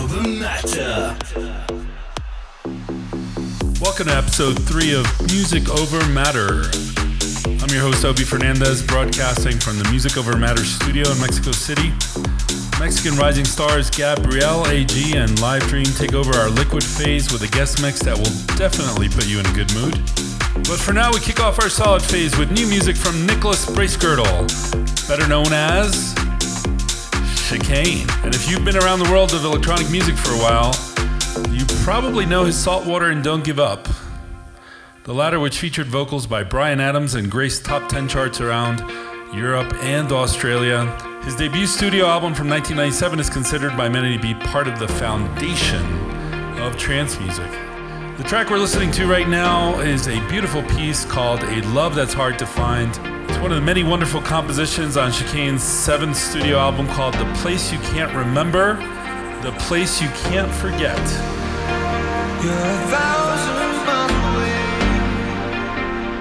matter. Welcome to episode three of Music Over Matter. I'm your host, Obie Fernandez, broadcasting from the Music Over Matter studio in Mexico City. Mexican rising stars Gabrielle AG and LiveDream take over our liquid phase with a guest mix that will definitely put you in a good mood. But for now, we kick off our solid phase with new music from Nicholas Bracegirdle, better known as Chicane. And if you've been around the world of electronic music for a while, you probably know his Saltwater and Don't Give Up. The latter, which featured vocals by Bryan Adams and graced top 10 charts around Europe and Australia. His debut studio album from 1997 is considered by many to be part of the foundation of trance music. The track we're listening to right now is a beautiful piece called A Love That's Hard to Find. One of the many wonderful compositions on Chicane's seventh studio album called The Place You Can't Remember, The Place You Can't Forget. You're a thousand miles away,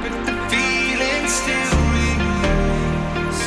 but the feeling still remains.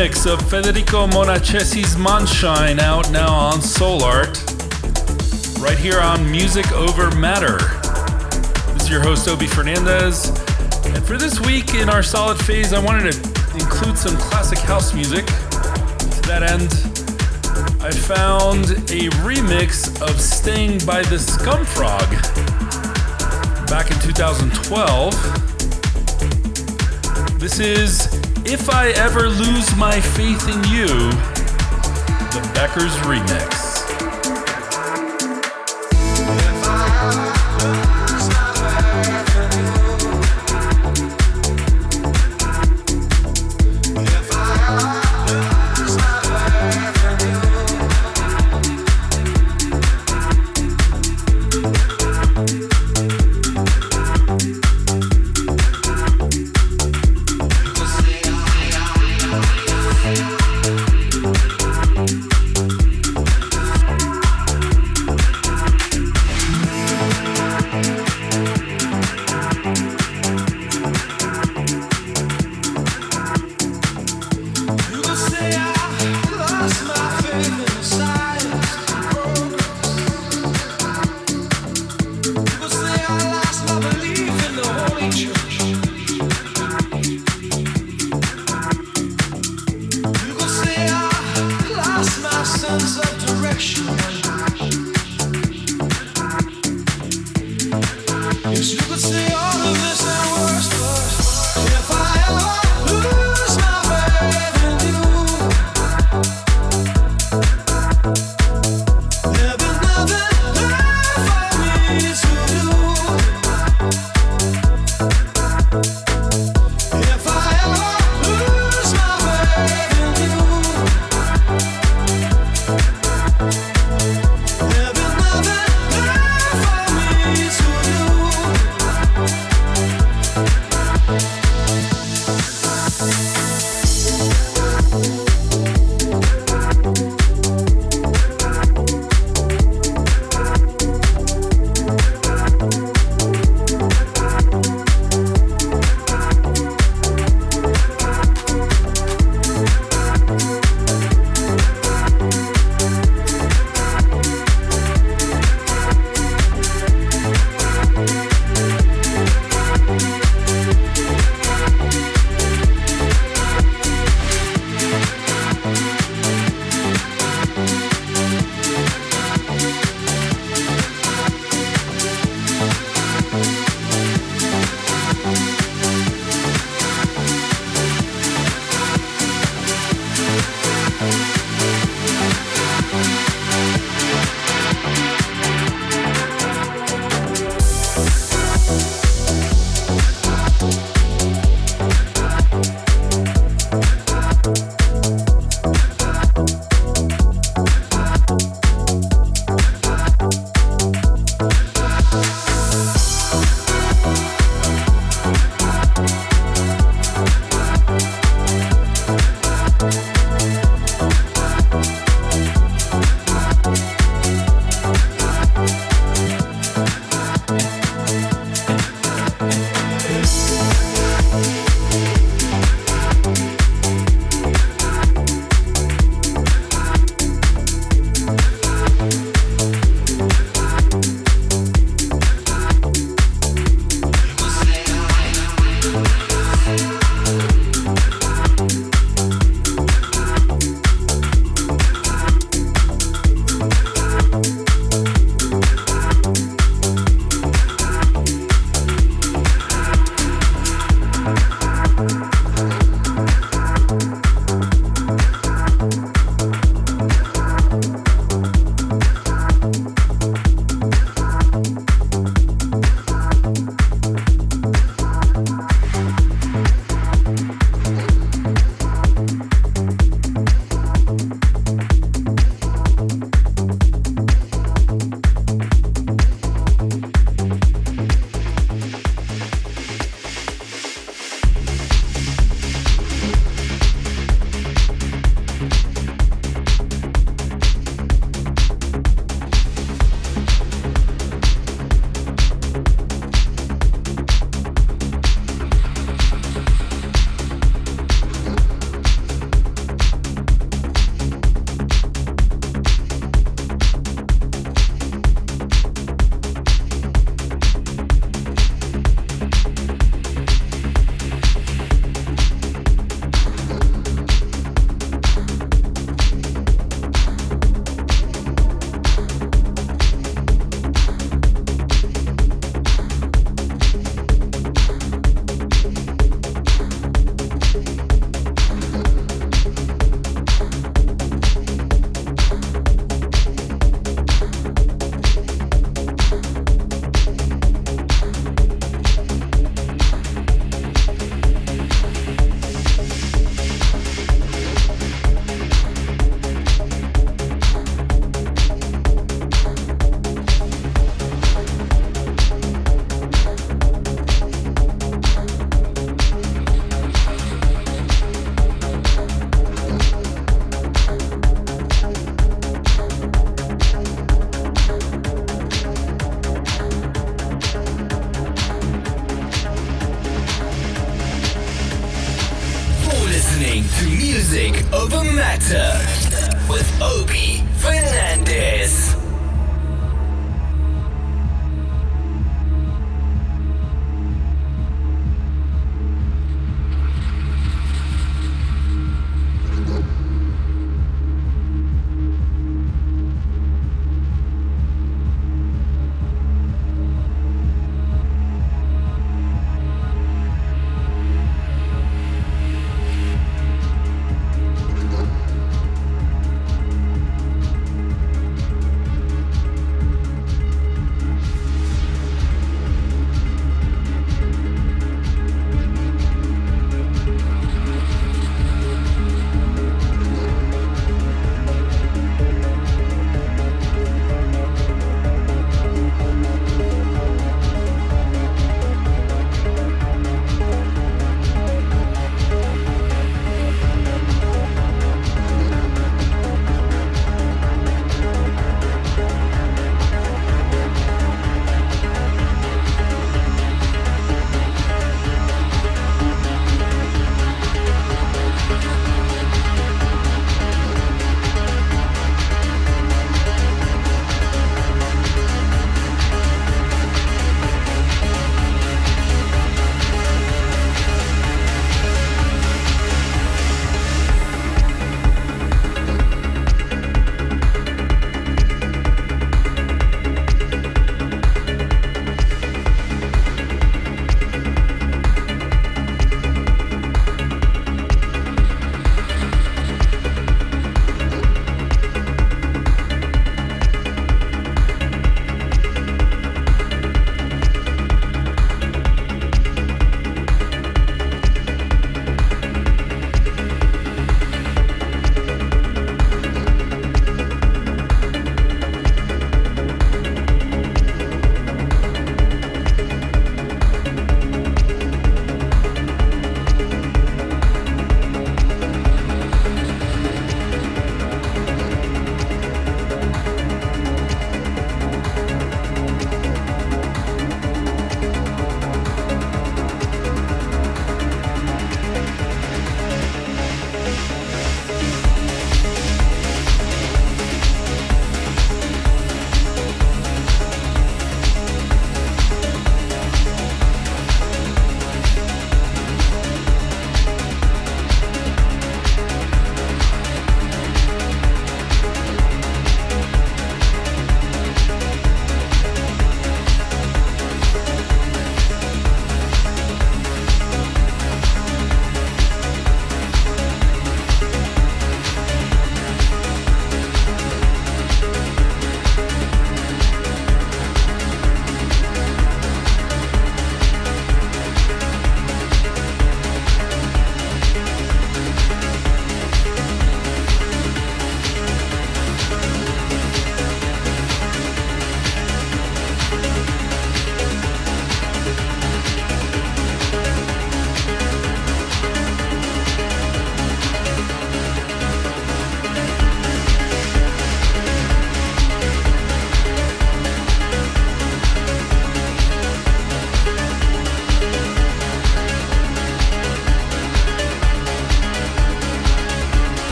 Remix of Federico Monachesi's Mondschein out now on SoulArt. Right here on Music Over Matter. This is your host, Obie Fernandez. And for this week in our solid phase, I wanted to include some classic house music. To that end, I found a remix of Sting by the Scumfrog back in 2012. This is If I Ever Lose My Faith in You, the Beckers remix.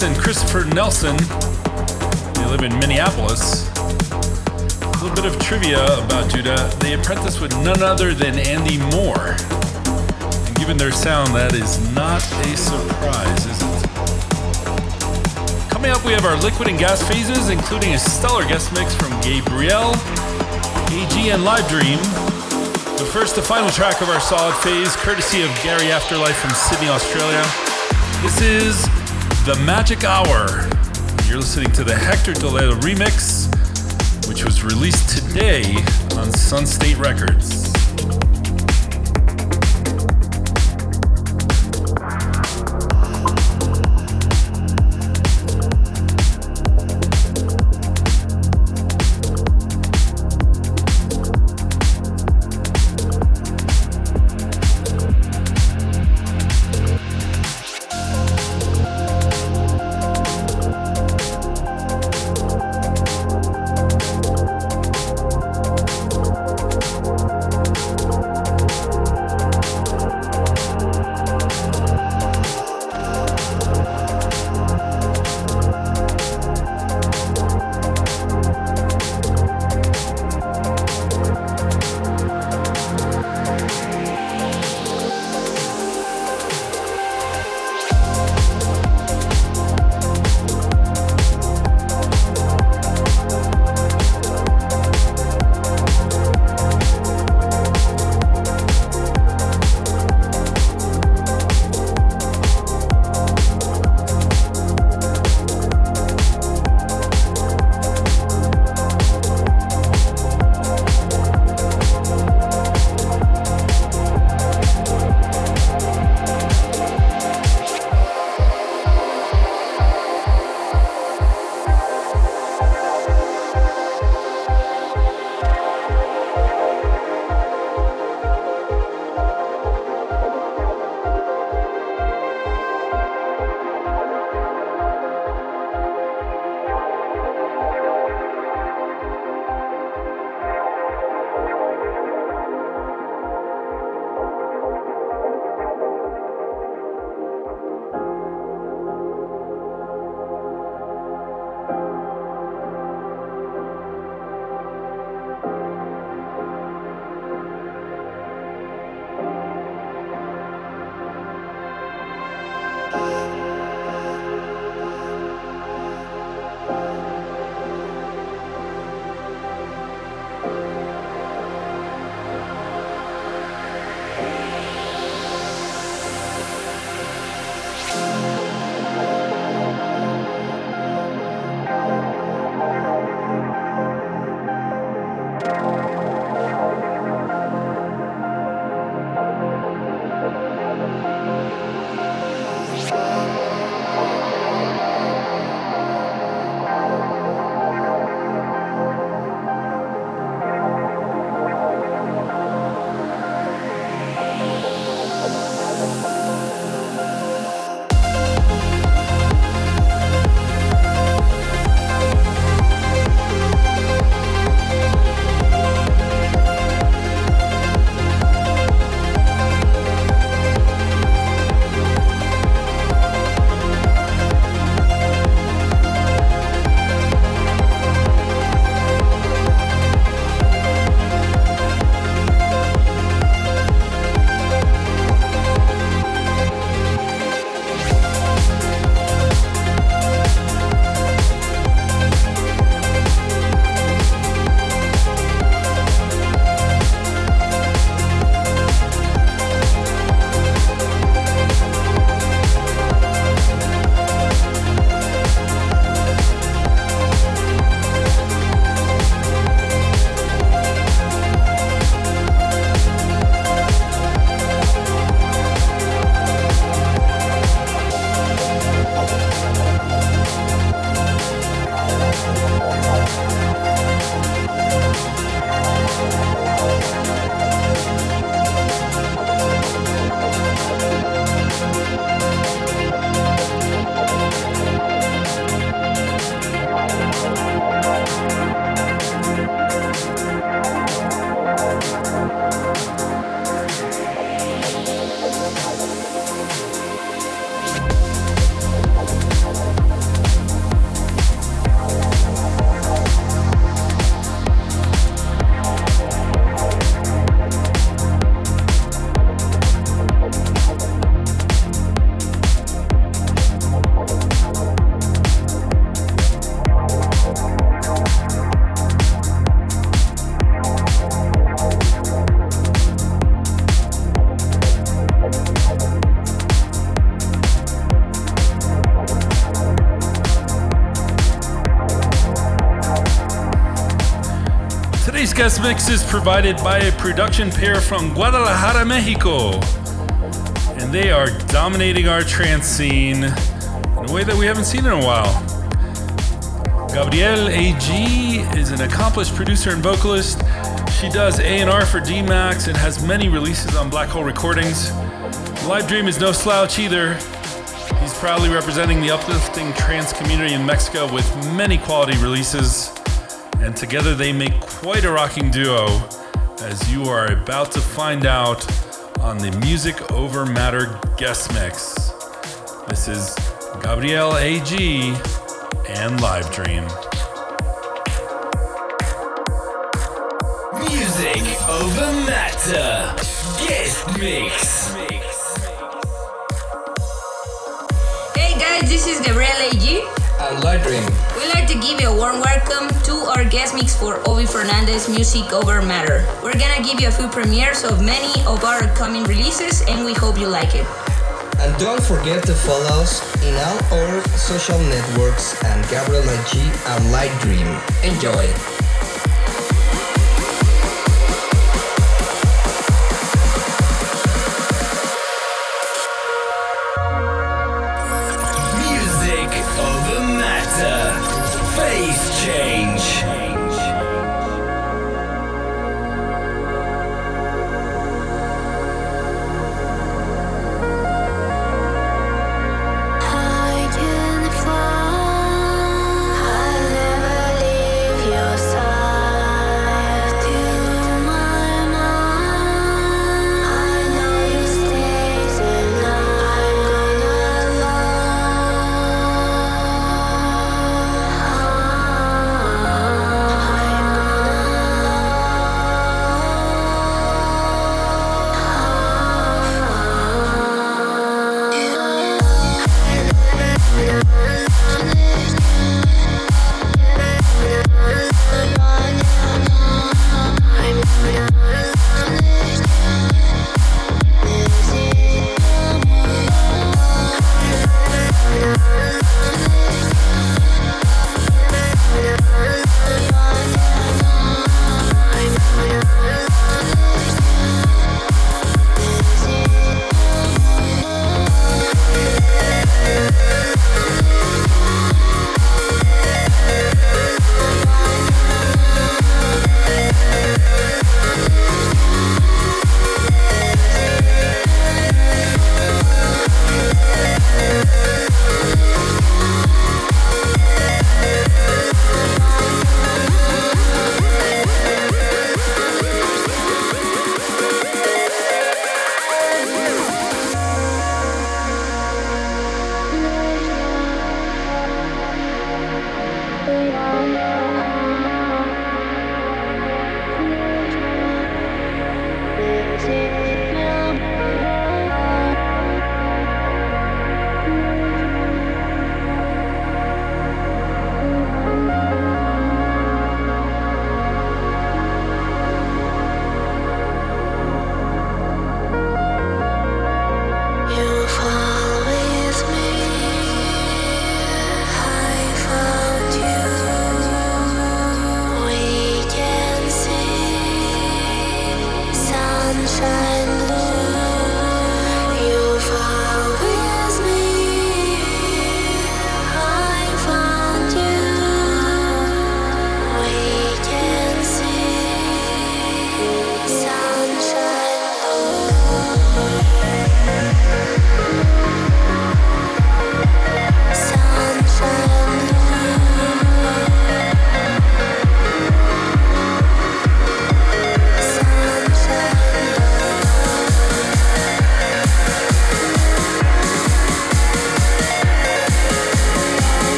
And Christopher Nelson. They live in Minneapolis. A little bit of trivia about Judah. They apprenticed with none other than Andy Moore. And given their sound, that is not a surprise, is it? Coming up, we have our liquid and gas phases, including a stellar guest mix from Gabrielle, AG, and LiveDream. The first, the final track of our solid phase, courtesy of Gary Afterlife from Sydney, Australia. This is The Magic Hour. You're listening to the Hector Toledo remix which was released today on Sunstate Records. Mix is provided by a production pair from Guadalajara, Mexico. And they are dominating our trance scene in a way that we haven't seen in a while. Gabrielle AG is an accomplished producer and vocalist. She does A&R for D-Max and has many releases on Black Hole Recordings. LiveDream is no slouch either. He's proudly representing the uplifting trance community in Mexico with many quality releases. And together they make quite a rocking duo, as you are about to find out on the Music Over Matter guest mix. This is Gabrielle AG and LiveDream. Music Over Matter. We're gonna give you a few premieres of many of our upcoming releases, and we hope you like it. And don't forget to follow us in all our social networks and Gabrielle G and LiveDream. Enjoy!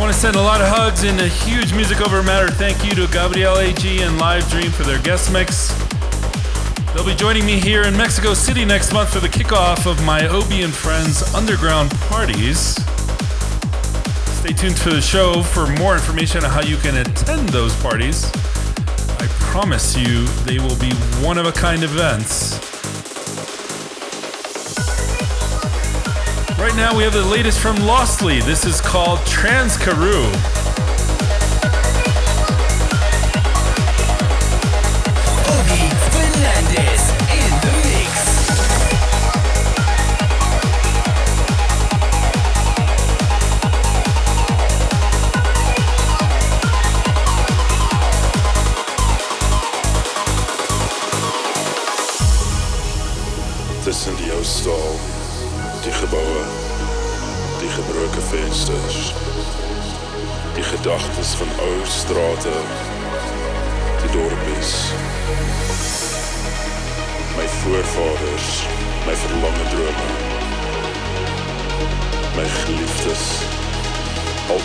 Want to send a lot of hugs and a huge Music Over Matter thank you to Gabrielle AG and LiveDream for their guest mix. They'll be joining me here in Mexico City next month for the kickoff of my Obie and Friends underground parties. Stay tuned to the show for more information on how you can attend those parties. I promise you, they will be one of a kind events. Right now, we have the latest from Lostly. This is called Transkaroo. Obie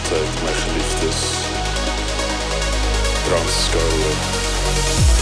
altyd my geliefdes. Transkoue.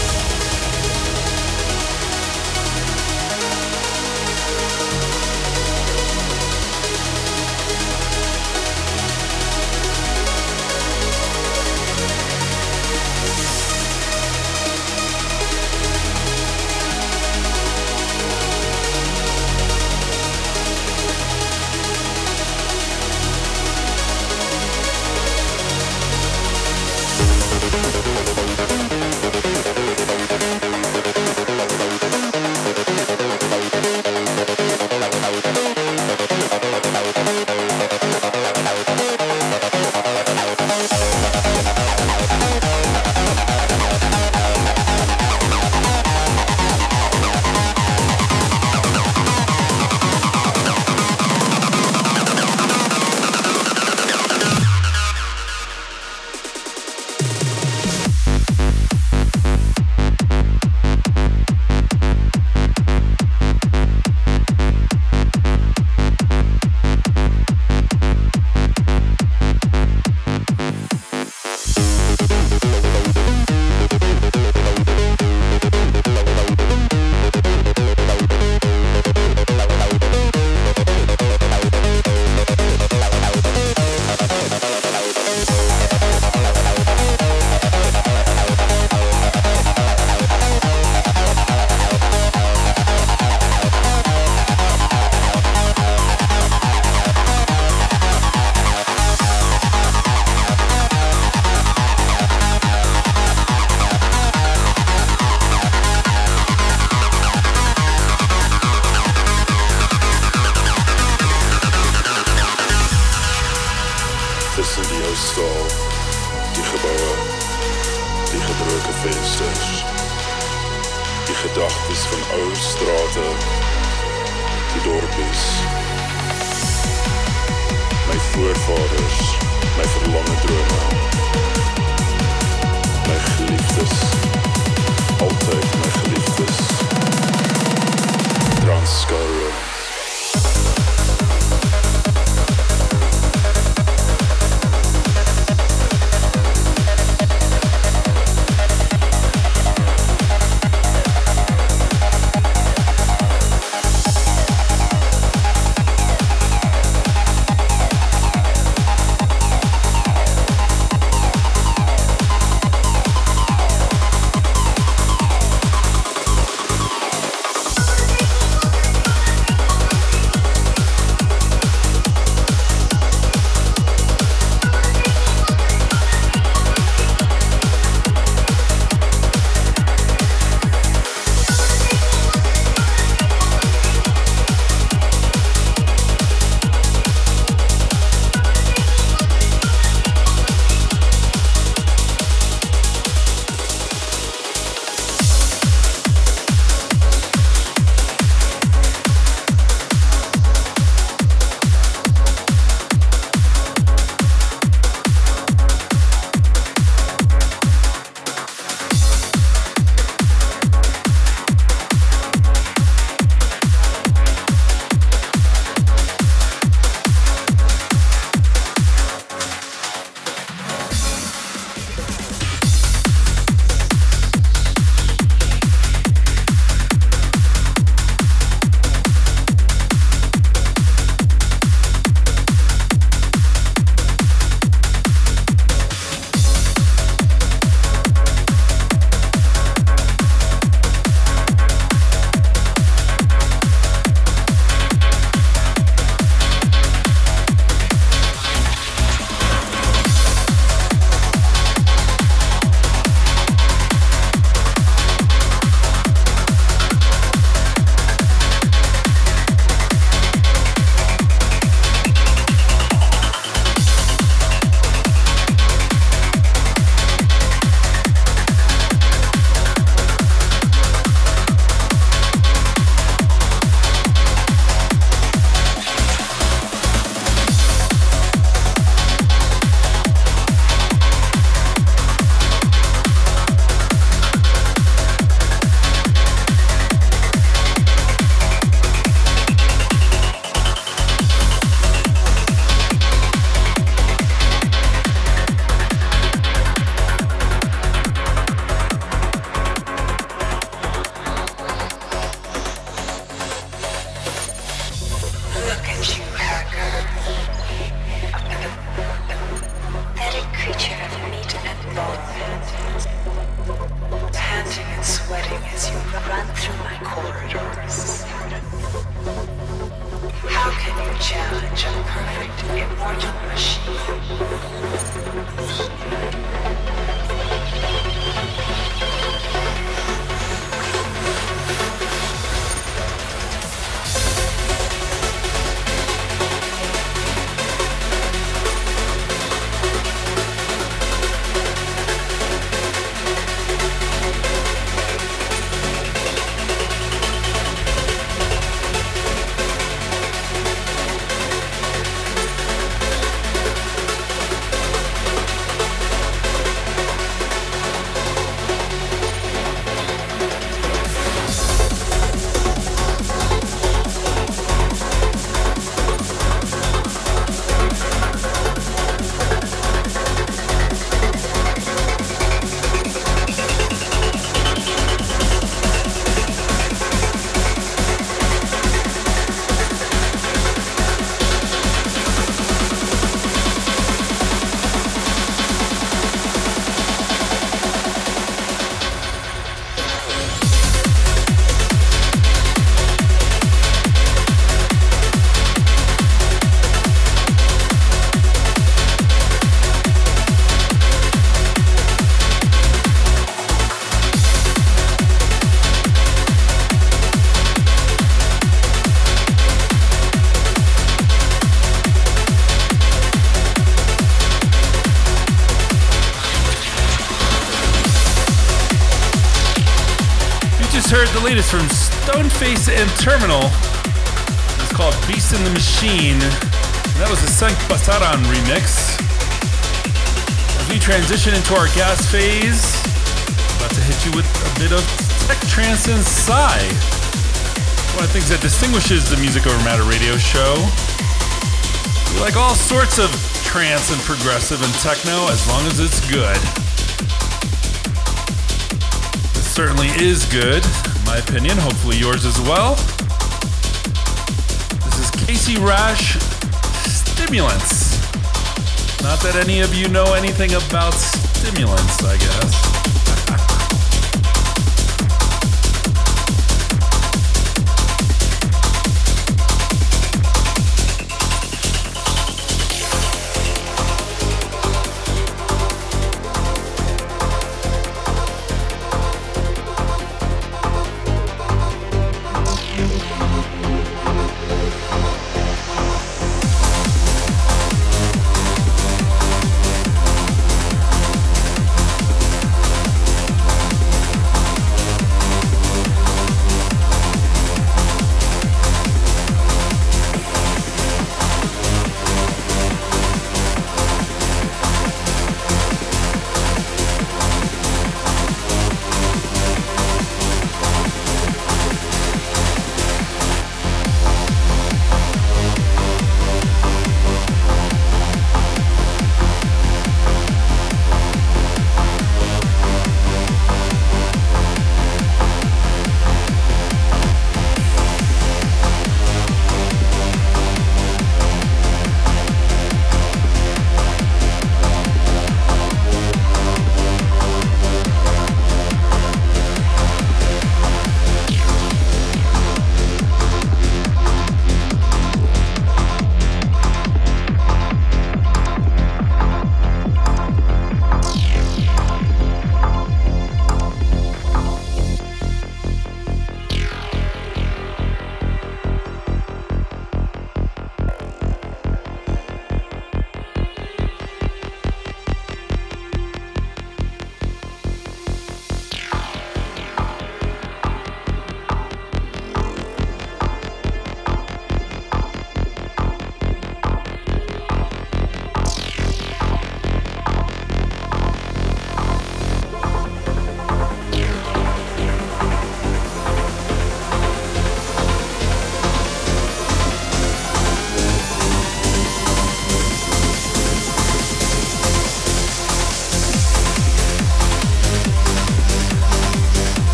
Stoneface and Terminal. It's called Beast in the Machine. That was the Sank Basaran remix. As we transition into our gas phase, about to hit you with a bit of tech trance and psy. One of the things that distinguishes the Music Over Matter radio show. We like all sorts of trance and progressive and techno as long as it's good. It certainly is good my opinion. Hopefully yours as well. This is Casey Rasch Stimulants. Not that any of you know anything about stimulants, I guess.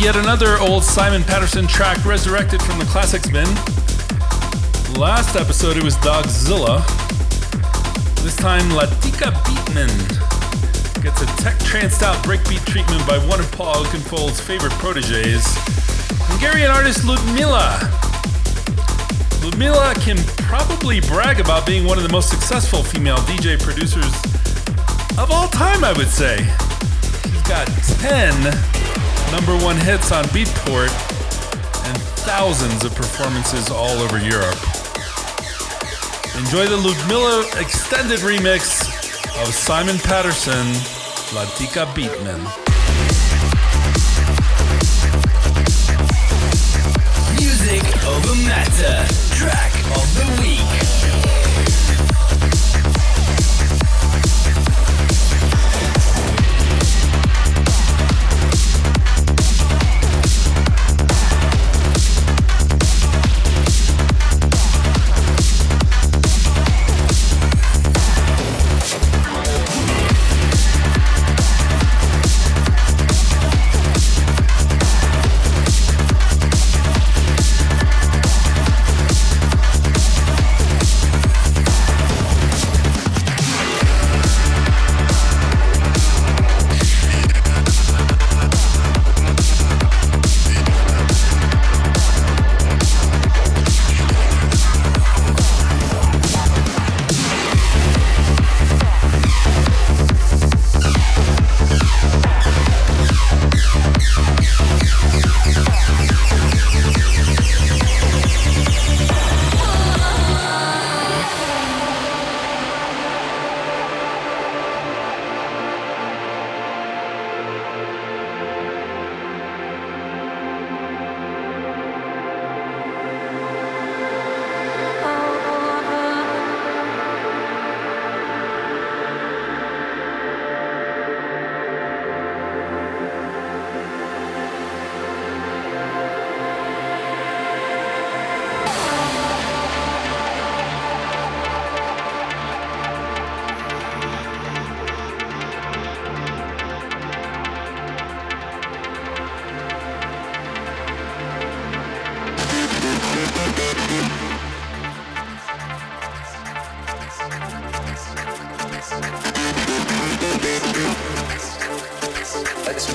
Yet another old Simon Patterson track resurrected from the classics bin. Last episode it was Dogzilla. This time Latika Beatman gets a tech tranced out breakbeat treatment by one of Paul Oakenfold's favorite proteges, Hungarian artist Ludmilla. Ludmilla can probably brag about being one of the most successful female DJ producers of all time, I would say. She's got 10 number one hits on Beatport, and thousands of performances all over Europe. Enjoy the Ludmilla extended remix of Simon Patterson, Latika Beatman. Music over matter. Track of the week.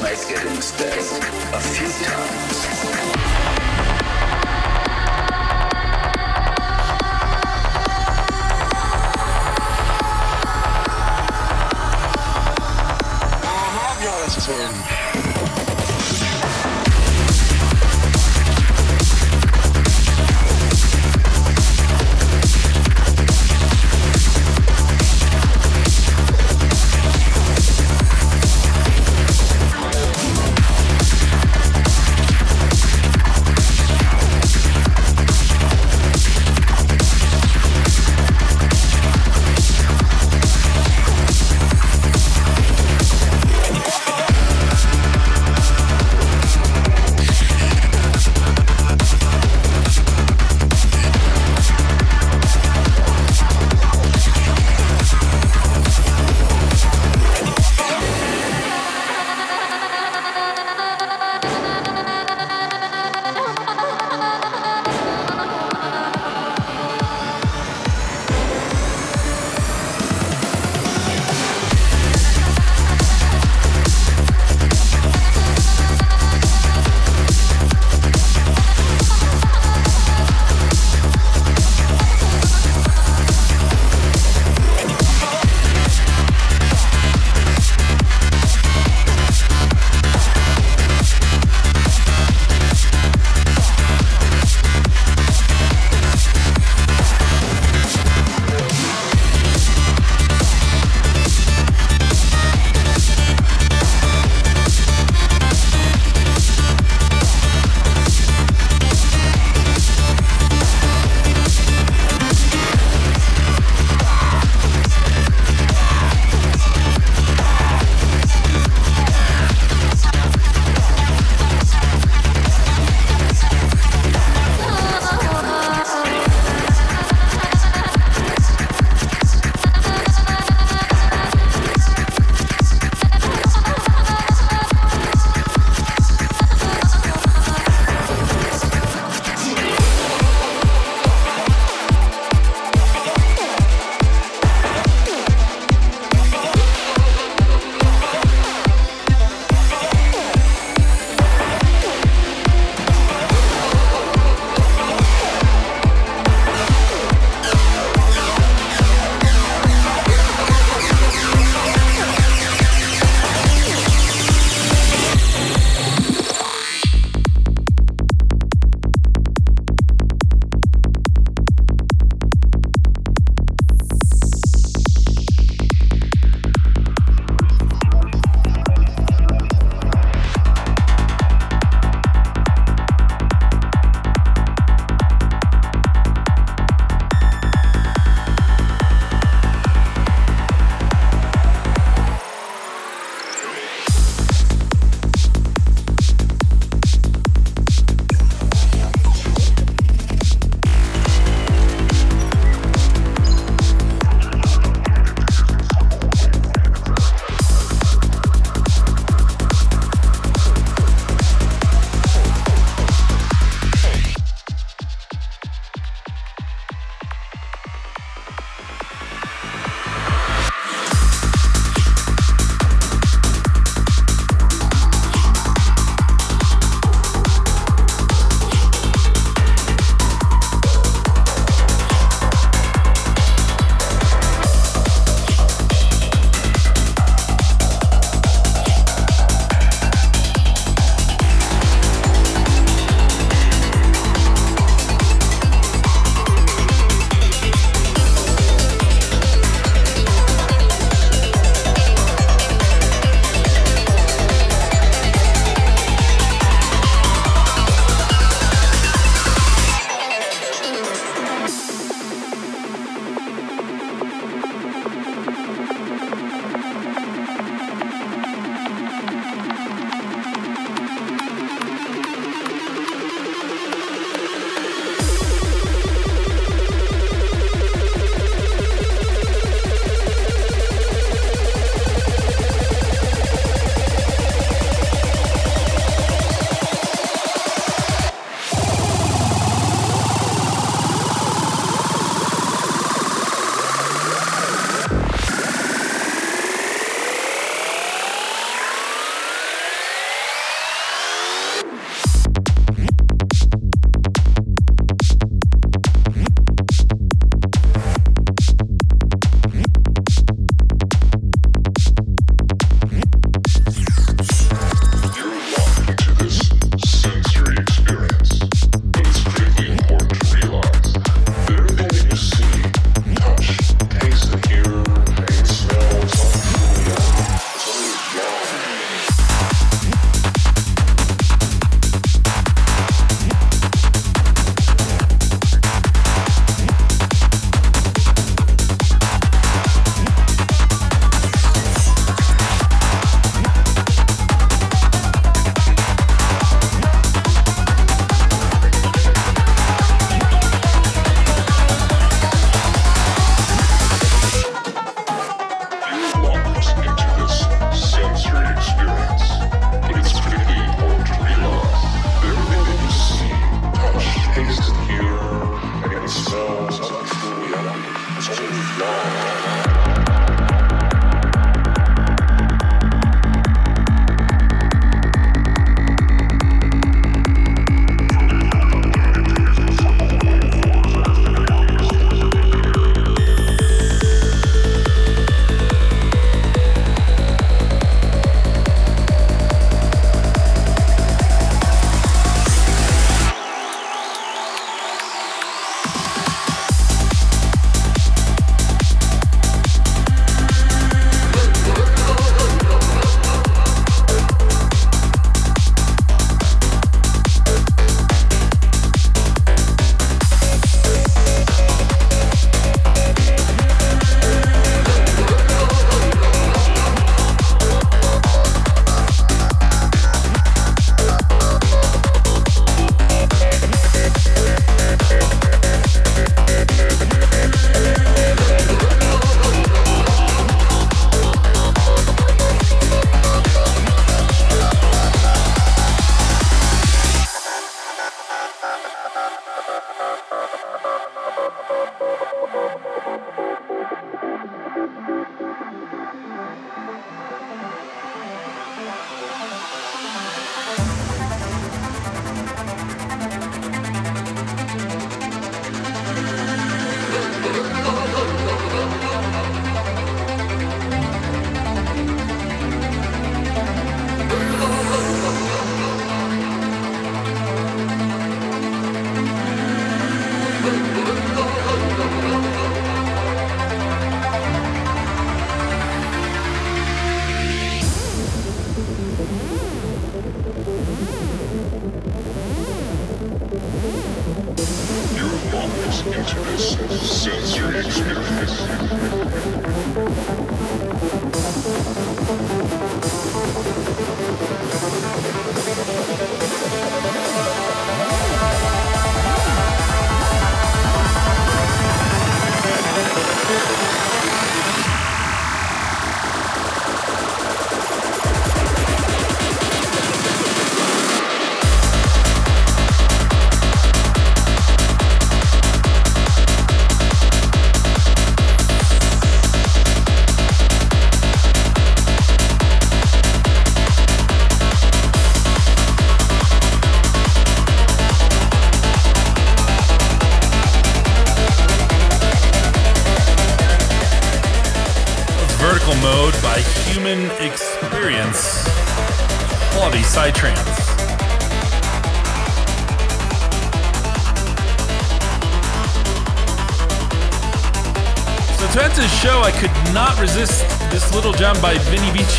I get in bed a few times.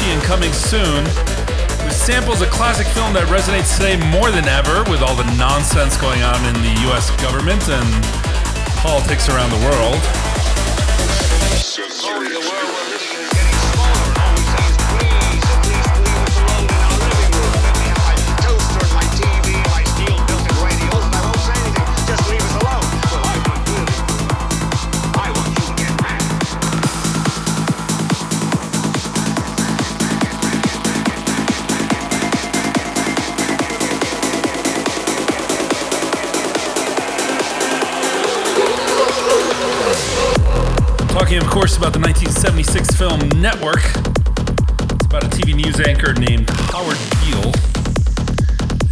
And coming soon. With samples a classic film that resonates today more than ever with all the nonsense going on in the US government and politics around the world. Talking, of course, about the 1976 film Network. It's about a TV news anchor named Howard Beale.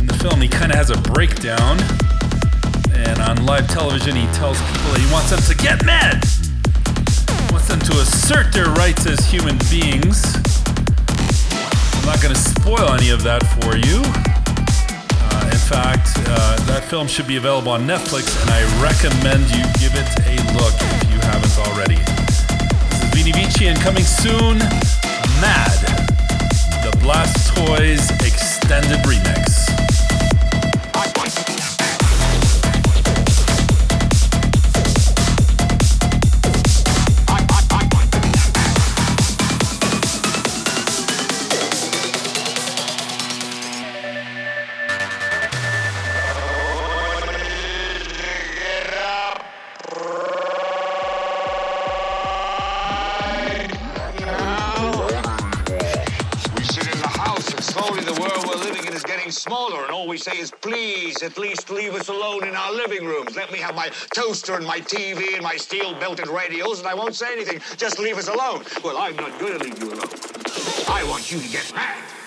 In the film, he kind of has a breakdown. And on live television, he tells people that he wants them to get mad. He wants them to assert their rights as human beings. I'm not going to spoil any of that for you. Uh, in fact, uh, that film should be available on Netflix, and I recommend you give it a look if you haven't already. Vini Vici and coming soon, Mad, the Blastoyz extended remix. please at least leave us alone in our living rooms. Let me have my toaster and my TV and my steel belted radios, and I won't say anything. Just leave us alone. Well, I'm not going to leave you alone. I want you to get mad.